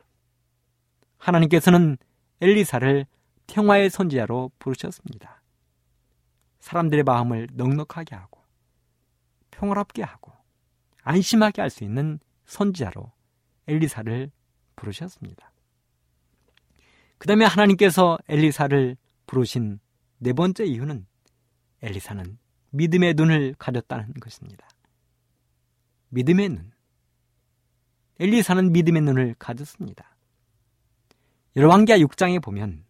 하나님께서는 엘리사를 평화의 선지자로 부르셨습니다. 사람들의 마음을 넉넉하게 하고 평화롭게 하고 안심하게 할 수 있는 선지자로 엘리사를 부르셨습니다. 그 다음에 하나님께서 엘리사를 부르신 네 번째 이유는 엘리사는 믿음의 눈을 가졌다는 것입니다. 믿음의 눈. 엘리사는 믿음의 눈을 가졌습니다. 열왕기하 6장에 보면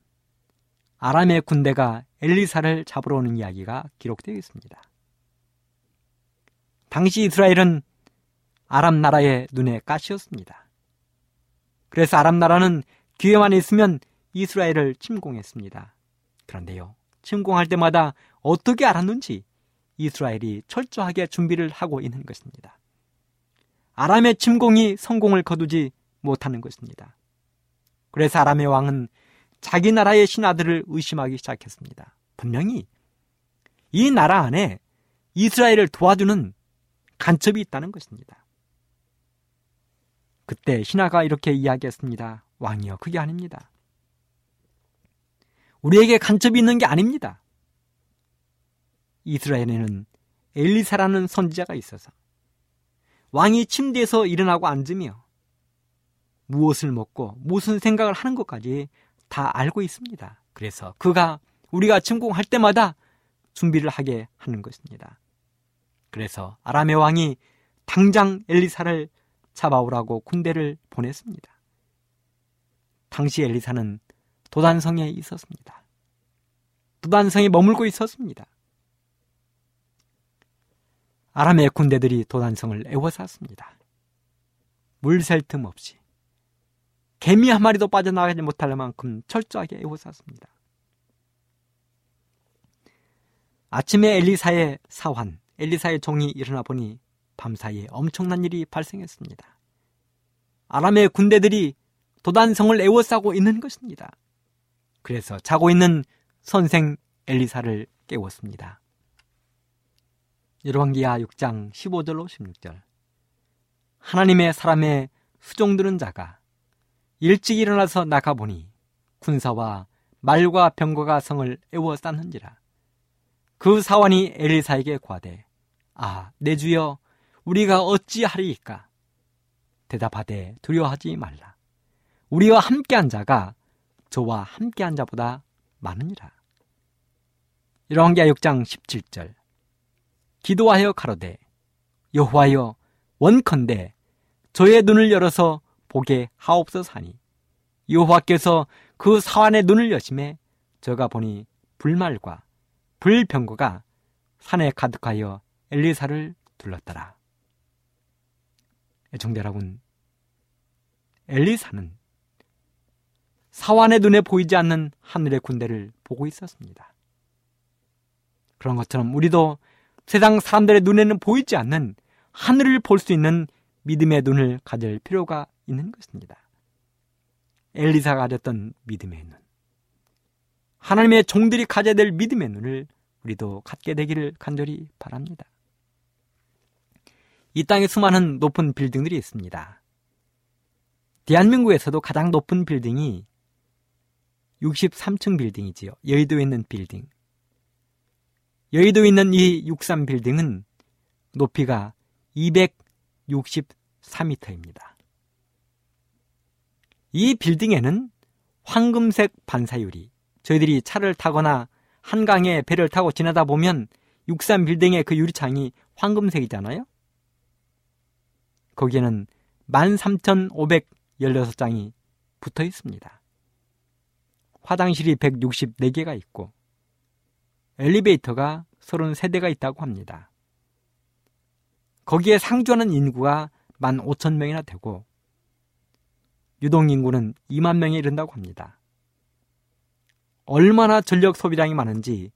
아람의 군대가 엘리사를 잡으러 오는 이야기가 기록되어 있습니다. 당시 이스라엘은 아람 나라의 눈에 가시였습니다. 그래서 아람 나라는 기회만 있으면 이스라엘을 침공했습니다. 그런데요, 침공할 때마다 어떻게 알았는지 이스라엘이 철저하게 준비를 하고 있는 것입니다. 아람의 침공이 성공을 거두지 못하는 것입니다. 그래서 아람의 왕은 자기 나라의 신하들을 의심하기 시작했습니다. 분명히 이 나라 안에 이스라엘을 도와주는 간첩이 있다는 것입니다. 그때 신하가 이렇게 이야기했습니다. 왕이여, 그게 아닙니다. 우리에게 간첩이 있는 게 아닙니다. 이스라엘에는 엘리사라는 선지자가 있어서 왕이 침대에서 일어나고 앉으며 무엇을 먹고 무슨 생각을 하는 것까지 다 알고 있습니다. 그래서 그가 우리가 침공할 때마다 준비를 하게 하는 것입니다. 그래서 아람의 왕이 당장 엘리사를 잡아오라고 군대를 보냈습니다. 당시 엘리사는 도단성에 있었습니다. 도단성에 머물고 있었습니다. 아람의 군대들이 도단성을 에워쌌습니다. 물샐 틈 없이 개미 한 마리도 빠져나가지 못할 만큼 철저하게 에워쌌습니다. 아침에 엘리사의 사환, 엘리사의 종이 일어나 보니 밤사이에 엄청난 일이 발생했습니다. 아람의 군대들이 도단성을 에워싸고 있는 것입니다. 그래서 자고 있는 선생 엘리사를 깨웠습니다. 열왕기하 6장 15절로 16절 하나님의 사람의 수종들은 자가 일찍 일어나서 나가보니 군사와 말과 병거가 성을 에워쌌는지라 그 사원이 엘리사에게 과대 아, 내 주여, 우리가 어찌하리이까? 대답하되 두려워하지 말라. 우리와 함께한 자가 저와 함께한 자보다 많으니라. 열왕기하 6장 17절 기도하여 가로되 여호와여 원컨대 저의 눈을 열어서 보게 하옵소서 하니 여호와께서 그 사환의 눈을 여심해 저가 보니 불말과 불병거가 산에 가득하여 엘리사를 둘렀더라. 애청자 여러분, 엘리사는 사환의 눈에 보이지 않는 하늘의 군대를 보고 있었습니다. 그런 것처럼 우리도 세상 사람들의 눈에는 보이지 않는 하늘을 볼 수 있는 믿음의 눈을 가질 필요가 있는 것입니다. 엘리사가 가졌던 믿음의 눈. 하나님의 종들이 가져야 될 믿음의 눈을 우리도 갖게 되기를 간절히 바랍니다. 이 땅에 수많은 높은 빌딩들이 있습니다. 대한민국에서도 가장 높은 빌딩이 63층 빌딩이지요. 여의도에 있는 빌딩. 여의도에 있는 이 63 빌딩은 높이가 264m입니다. 이 빌딩에는 황금색 반사유리, 저희들이 차를 타거나 한강에 배를 타고 지나다 보면 63 빌딩의 그 유리창이 황금색이잖아요? 거기에는 13,516장이 붙어 있습니다. 화장실이 164개가 있고 엘리베이터가 33대가 있다고 합니다. 거기에 상주하는 인구가 15,000명이나 되고 유동 인구는 2만 명에 이른다고 합니다. 얼마나 전력 소비량이 많은지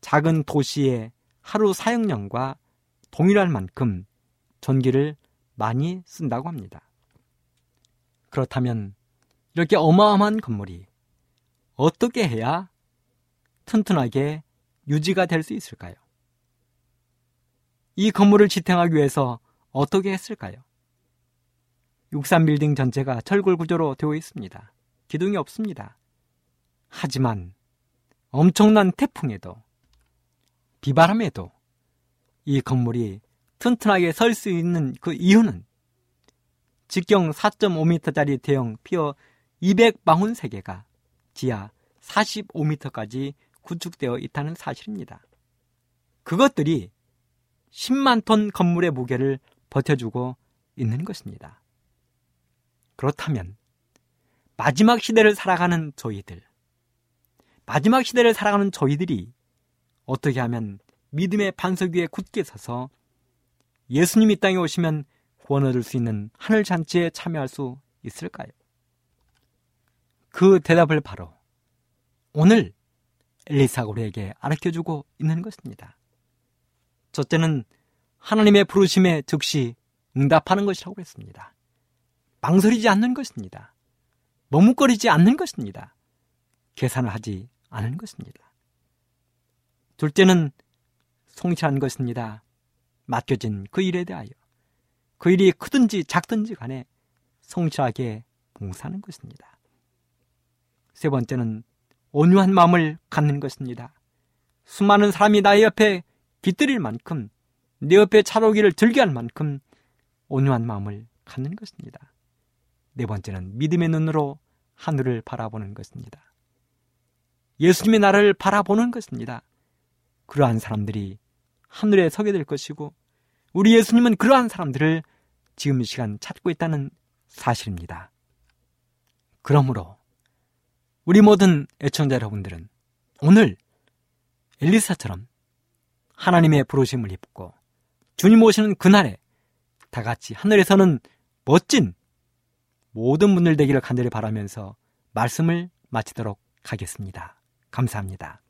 작은 도시의 하루 사용량과 동일할 만큼 전기를 많이 쓴다고 합니다. 그렇다면 이렇게 어마어마한 건물이 어떻게 해야 튼튼하게 유지가 될 수 있을까요? 이 건물을 지탱하기 위해서 어떻게 했을까요? 63빌딩 전체가 철골 구조로 되어 있습니다. 기둥이 없습니다. 하지만 엄청난 태풍에도 비바람에도 이 건물이 튼튼하게 설 수 있는 그 이유는 직경 4.5m짜리 대형 피어 243개가 지하 45m까지 구축되어 있다는 사실입니다. 그것들이 10만 톤 건물의 무게를 버텨주고 있는 것입니다. 그렇다면 마지막 시대를 살아가는 저희들, 마지막 시대를 살아가는 저희들이 어떻게 하면 믿음의 반석 위에 굳게 서서 예수님 이 땅에 오시면 구원 얻을 수 있는 하늘 잔치에 참여할 수 있을까요? 그 대답을 바로 오늘 엘리사가 우리에게 알려주고 있는 것입니다. 첫째는 하나님의 부르심에 즉시 응답하는 것이라고 했습니다. 망설이지 않는 것입니다. 머뭇거리지 않는 것입니다. 계산을 하지 않은 것입니다. 둘째는 성실한 것입니다. 맡겨진 그 일에 대하여 그 일이 크든지 작든지 간에 성실하게 봉사하는 것입니다. 세 번째는 온유한 마음을 갖는 것입니다. 수많은 사람이 나의 옆에 깃들일 만큼 내 옆에 차로기를 즐겨할 만큼 온유한 마음을 갖는 것입니다. 네 번째는 믿음의 눈으로 하늘을 바라보는 것입니다. 예수님의 나를 바라보는 것입니다. 그러한 사람들이 하늘에 서게 될 것이고 우리 예수님은 그러한 사람들을 지금 이 시간 찾고 있다는 사실입니다. 그러므로 우리 모든 애청자 여러분들은 오늘 엘리사처럼 하나님의 부르심을 입고 주님 오시는 그날에 다 같이 하늘에서는 멋진 모든 분들 되기를 간절히 바라면서 말씀을 마치도록 하겠습니다. 감사합니다.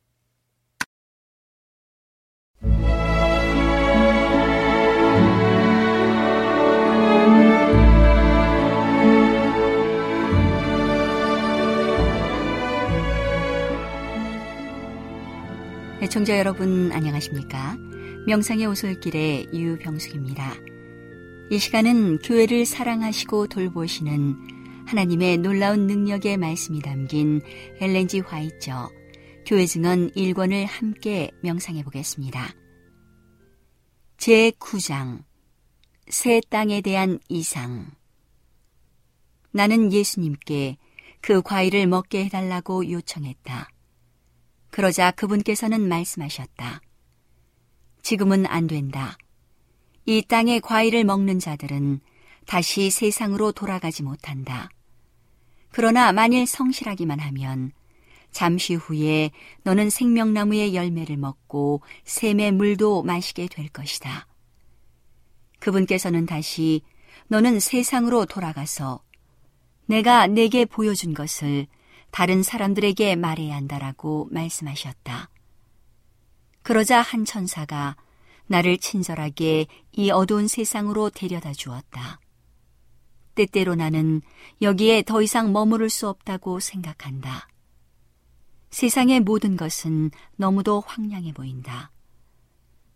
애청자 여러분 안녕하십니까? 명상의 오솔길의 유병숙입니다. 이 시간은 교회를 사랑하시고 돌보시는 하나님의 놀라운 능력의 말씀이 담긴 엘렌지 화이처 교회 증언 1권을 함께 명상해 보겠습니다. 제9장 새 땅에 대한 이상 나는 예수님께 그 과일을 먹게 해달라고 요청했다. 그러자 그분께서는 말씀하셨다. 지금은 안 된다. 이 땅의 과일을 먹는 자들은 다시 세상으로 돌아가지 못한다. 그러나 만일 성실하기만 하면 잠시 후에 너는 생명나무의 열매를 먹고 샘의 물도 마시게 될 것이다. 그분께서는 다시 너는 세상으로 돌아가서 내가 내게 보여준 것을 다른 사람들에게 말해야 한다라고 말씀하셨다. 그러자 한 천사가 나를 친절하게 이 어두운 세상으로 데려다 주었다. 때때로 나는 여기에 더 이상 머무를 수 없다고 생각한다. 세상의 모든 것은 너무도 황량해 보인다.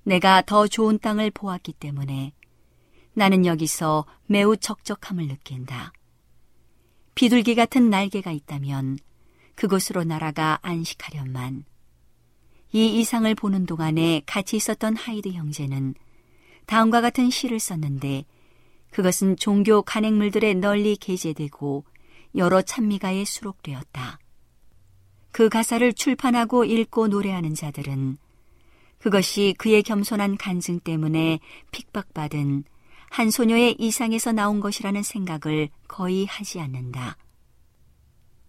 내가 더 좋은 땅을 보았기 때문에 나는 여기서 매우 적적함을 느낀다. 비둘기 같은 날개가 있다면 그곳으로 날아가 안식하련만. 이 이상을 보는 동안에 같이 있었던 하이드 형제는 다음과 같은 시를 썼는데 그것은 종교 간행물들에 널리 게재되고 여러 찬미가에 수록되었다. 그 가사를 출판하고 읽고 노래하는 자들은 그것이 그의 겸손한 간증 때문에 핍박받은 한 소녀의 이상에서 나온 것이라는 생각을 거의 하지 않는다.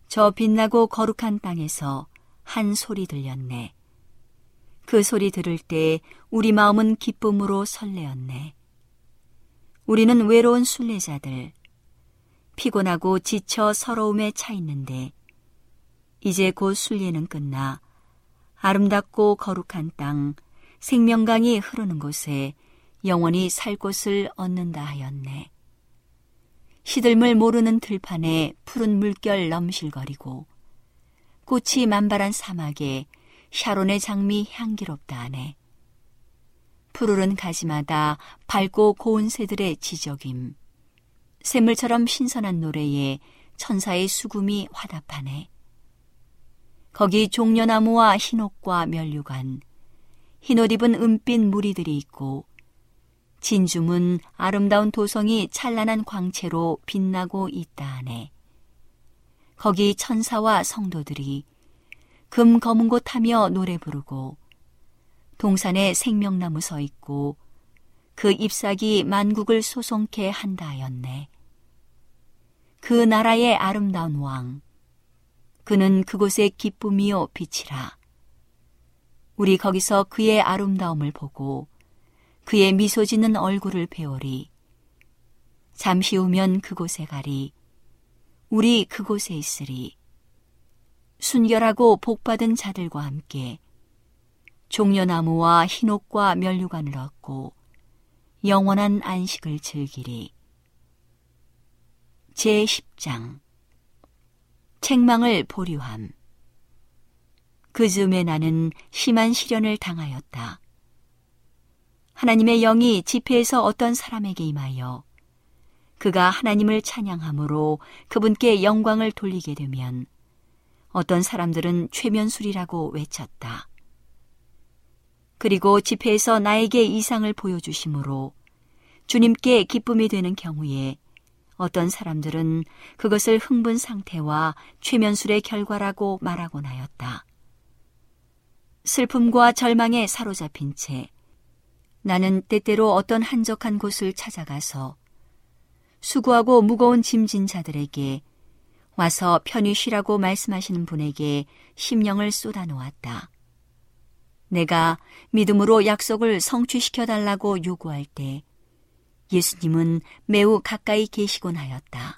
저 빛나고 거룩한 땅에서 한 소리 들렸네. 그 소리 들을 때 우리 마음은 기쁨으로 설레었네. 우리는 외로운 순례자들, 피곤하고 지쳐 서러움에 차 있는데 이제 곧 순례는 끝나 아름답고 거룩한 땅, 생명강이 흐르는 곳에 영원히 살 곳을 얻는다 하였네. 시들물 모르는 들판에 푸른 물결 넘실거리고 꽃이 만발한 사막에 샤론의 장미 향기롭다 하네. 푸르른 가지마다 밝고 고운 새들의 지적임. 샘물처럼 신선한 노래에 천사의 수금이 화답하네. 거기 종려나무와 흰옥과 멸류관, 흰옷 입은 은빛 무리들이 있고 진주문 아름다운 도성이 찬란한 광채로 빛나고 있다 하네. 거기 천사와 성도들이 금 검은 곳 하며 노래 부르고 동산에 생명나무 서 있고 그 잎사귀 만국을 소송케 한다 하였네. 그 나라의 아름다운 왕, 그는 그곳의 기쁨이요 빛이라. 우리 거기서 그의 아름다움을 보고 그의 미소 짓는 얼굴을 배우리. 잠시 후면 그곳에 가리. 우리 그곳에 있으리. 순결하고 복받은 자들과 함께 종려나무와 흰옥과 면류관을 얻고 영원한 안식을 즐기리. 제10장 책망을 보류함. 그 즈음에 나는 심한 시련을 당하였다. 하나님의 영이 집회에서 어떤 사람에게 임하여 그가 하나님을 찬양함으로 그분께 영광을 돌리게 되면 어떤 사람들은 최면술이라고 외쳤다. 그리고 집회에서 나에게 이상을 보여주심으로 주님께 기쁨이 되는 경우에 어떤 사람들은 그것을 흥분 상태와 최면술의 결과라고 말하곤 하였다. 슬픔과 절망에 사로잡힌 채 나는 때때로 어떤 한적한 곳을 찾아가서 수고하고 무거운 짐진 자들에게 와서 편히 쉬라고 말씀하시는 분에게 심령을 쏟아 놓았다. 내가 믿음으로 약속을 성취시켜 달라고 요구할 때 예수님은 매우 가까이 계시곤 하였다.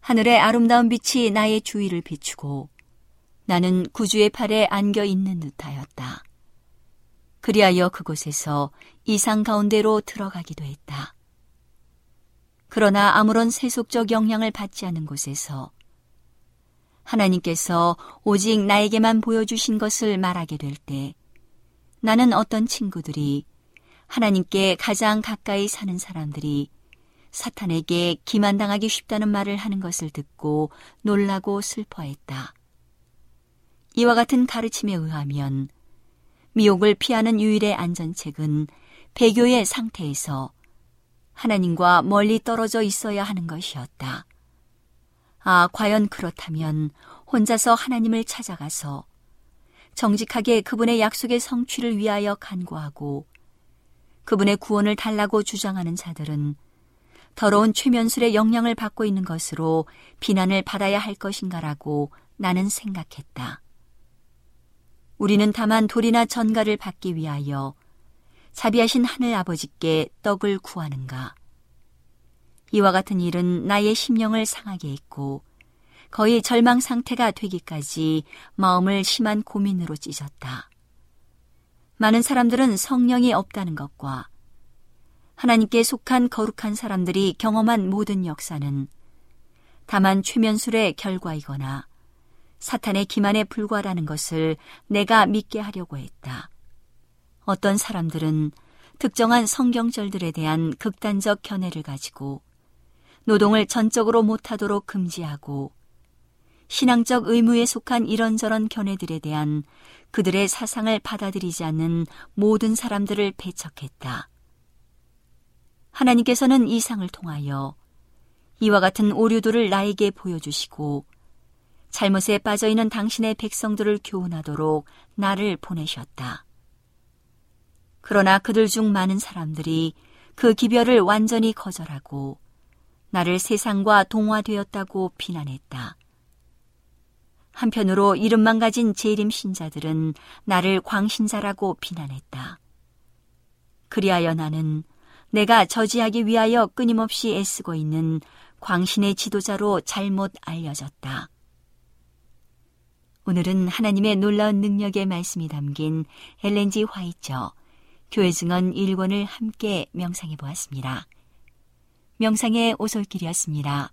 하늘의 아름다운 빛이 나의 주위를 비추고 나는 구주의 팔에 안겨 있는 듯하였다. 그리하여 그곳에서 이상 가운데로 들어가기도 했다. 그러나 아무런 세속적 영향을 받지 않은 곳에서 하나님께서 오직 나에게만 보여주신 것을 말하게 될 때 나는 어떤 친구들이 하나님께 가장 가까이 사는 사람들이 사탄에게 기만당하기 쉽다는 말을 하는 것을 듣고 놀라고 슬퍼했다. 이와 같은 가르침에 의하면 미혹을 피하는 유일의 안전책은 배교의 상태에서 하나님과 멀리 떨어져 있어야 하는 것이었다. 아, 과연 그렇다면 혼자서 하나님을 찾아가서 정직하게 그분의 약속의 성취를 위하여 간구하고 그분의 구원을 달라고 주장하는 자들은 더러운 최면술의 영향을 받고 있는 것으로 비난을 받아야 할 것인가라고 나는 생각했다. 우리는 다만 돌이나 전가를 받기 위하여 자비하신 하늘 아버지께 떡을 구하는가. 이와 같은 일은 나의 심령을 상하게 했고 거의 절망 상태가 되기까지 마음을 심한 고민으로 찢었다. 많은 사람들은 성령이 없다는 것과 하나님께 속한 거룩한 사람들이 경험한 모든 역사는 다만 최면술의 결과이거나 사탄의 기만에 불과하다는 것을 내가 믿게 하려고 했다. 어떤 사람들은 특정한 성경절들에 대한 극단적 견해를 가지고 노동을 전적으로 못하도록 금지하고 신앙적 의무에 속한 이런저런 견해들에 대한 그들의 사상을 받아들이지 않는 모든 사람들을 배척했다. 하나님께서는 이 상을 통하여 이와 같은 오류들을 나에게 보여주시고 잘못에 빠져 있는 당신의 백성들을 교훈하도록 나를 보내셨다. 그러나 그들 중 많은 사람들이 그 기별을 완전히 거절하고 나를 세상과 동화되었다고 비난했다. 한편으로 이름만 가진 재림 신자들은 나를 광신자라고 비난했다. 그리하여 나는 내가 저지하기 위하여 끊임없이 애쓰고 있는 광신의 지도자로 잘못 알려졌다. 오늘은 하나님의 놀라운 능력의 말씀이 담긴 엘렌지 화이처 교회 증언 1권을 함께 명상해 보았습니다. 명상의 오솔길이었습니다.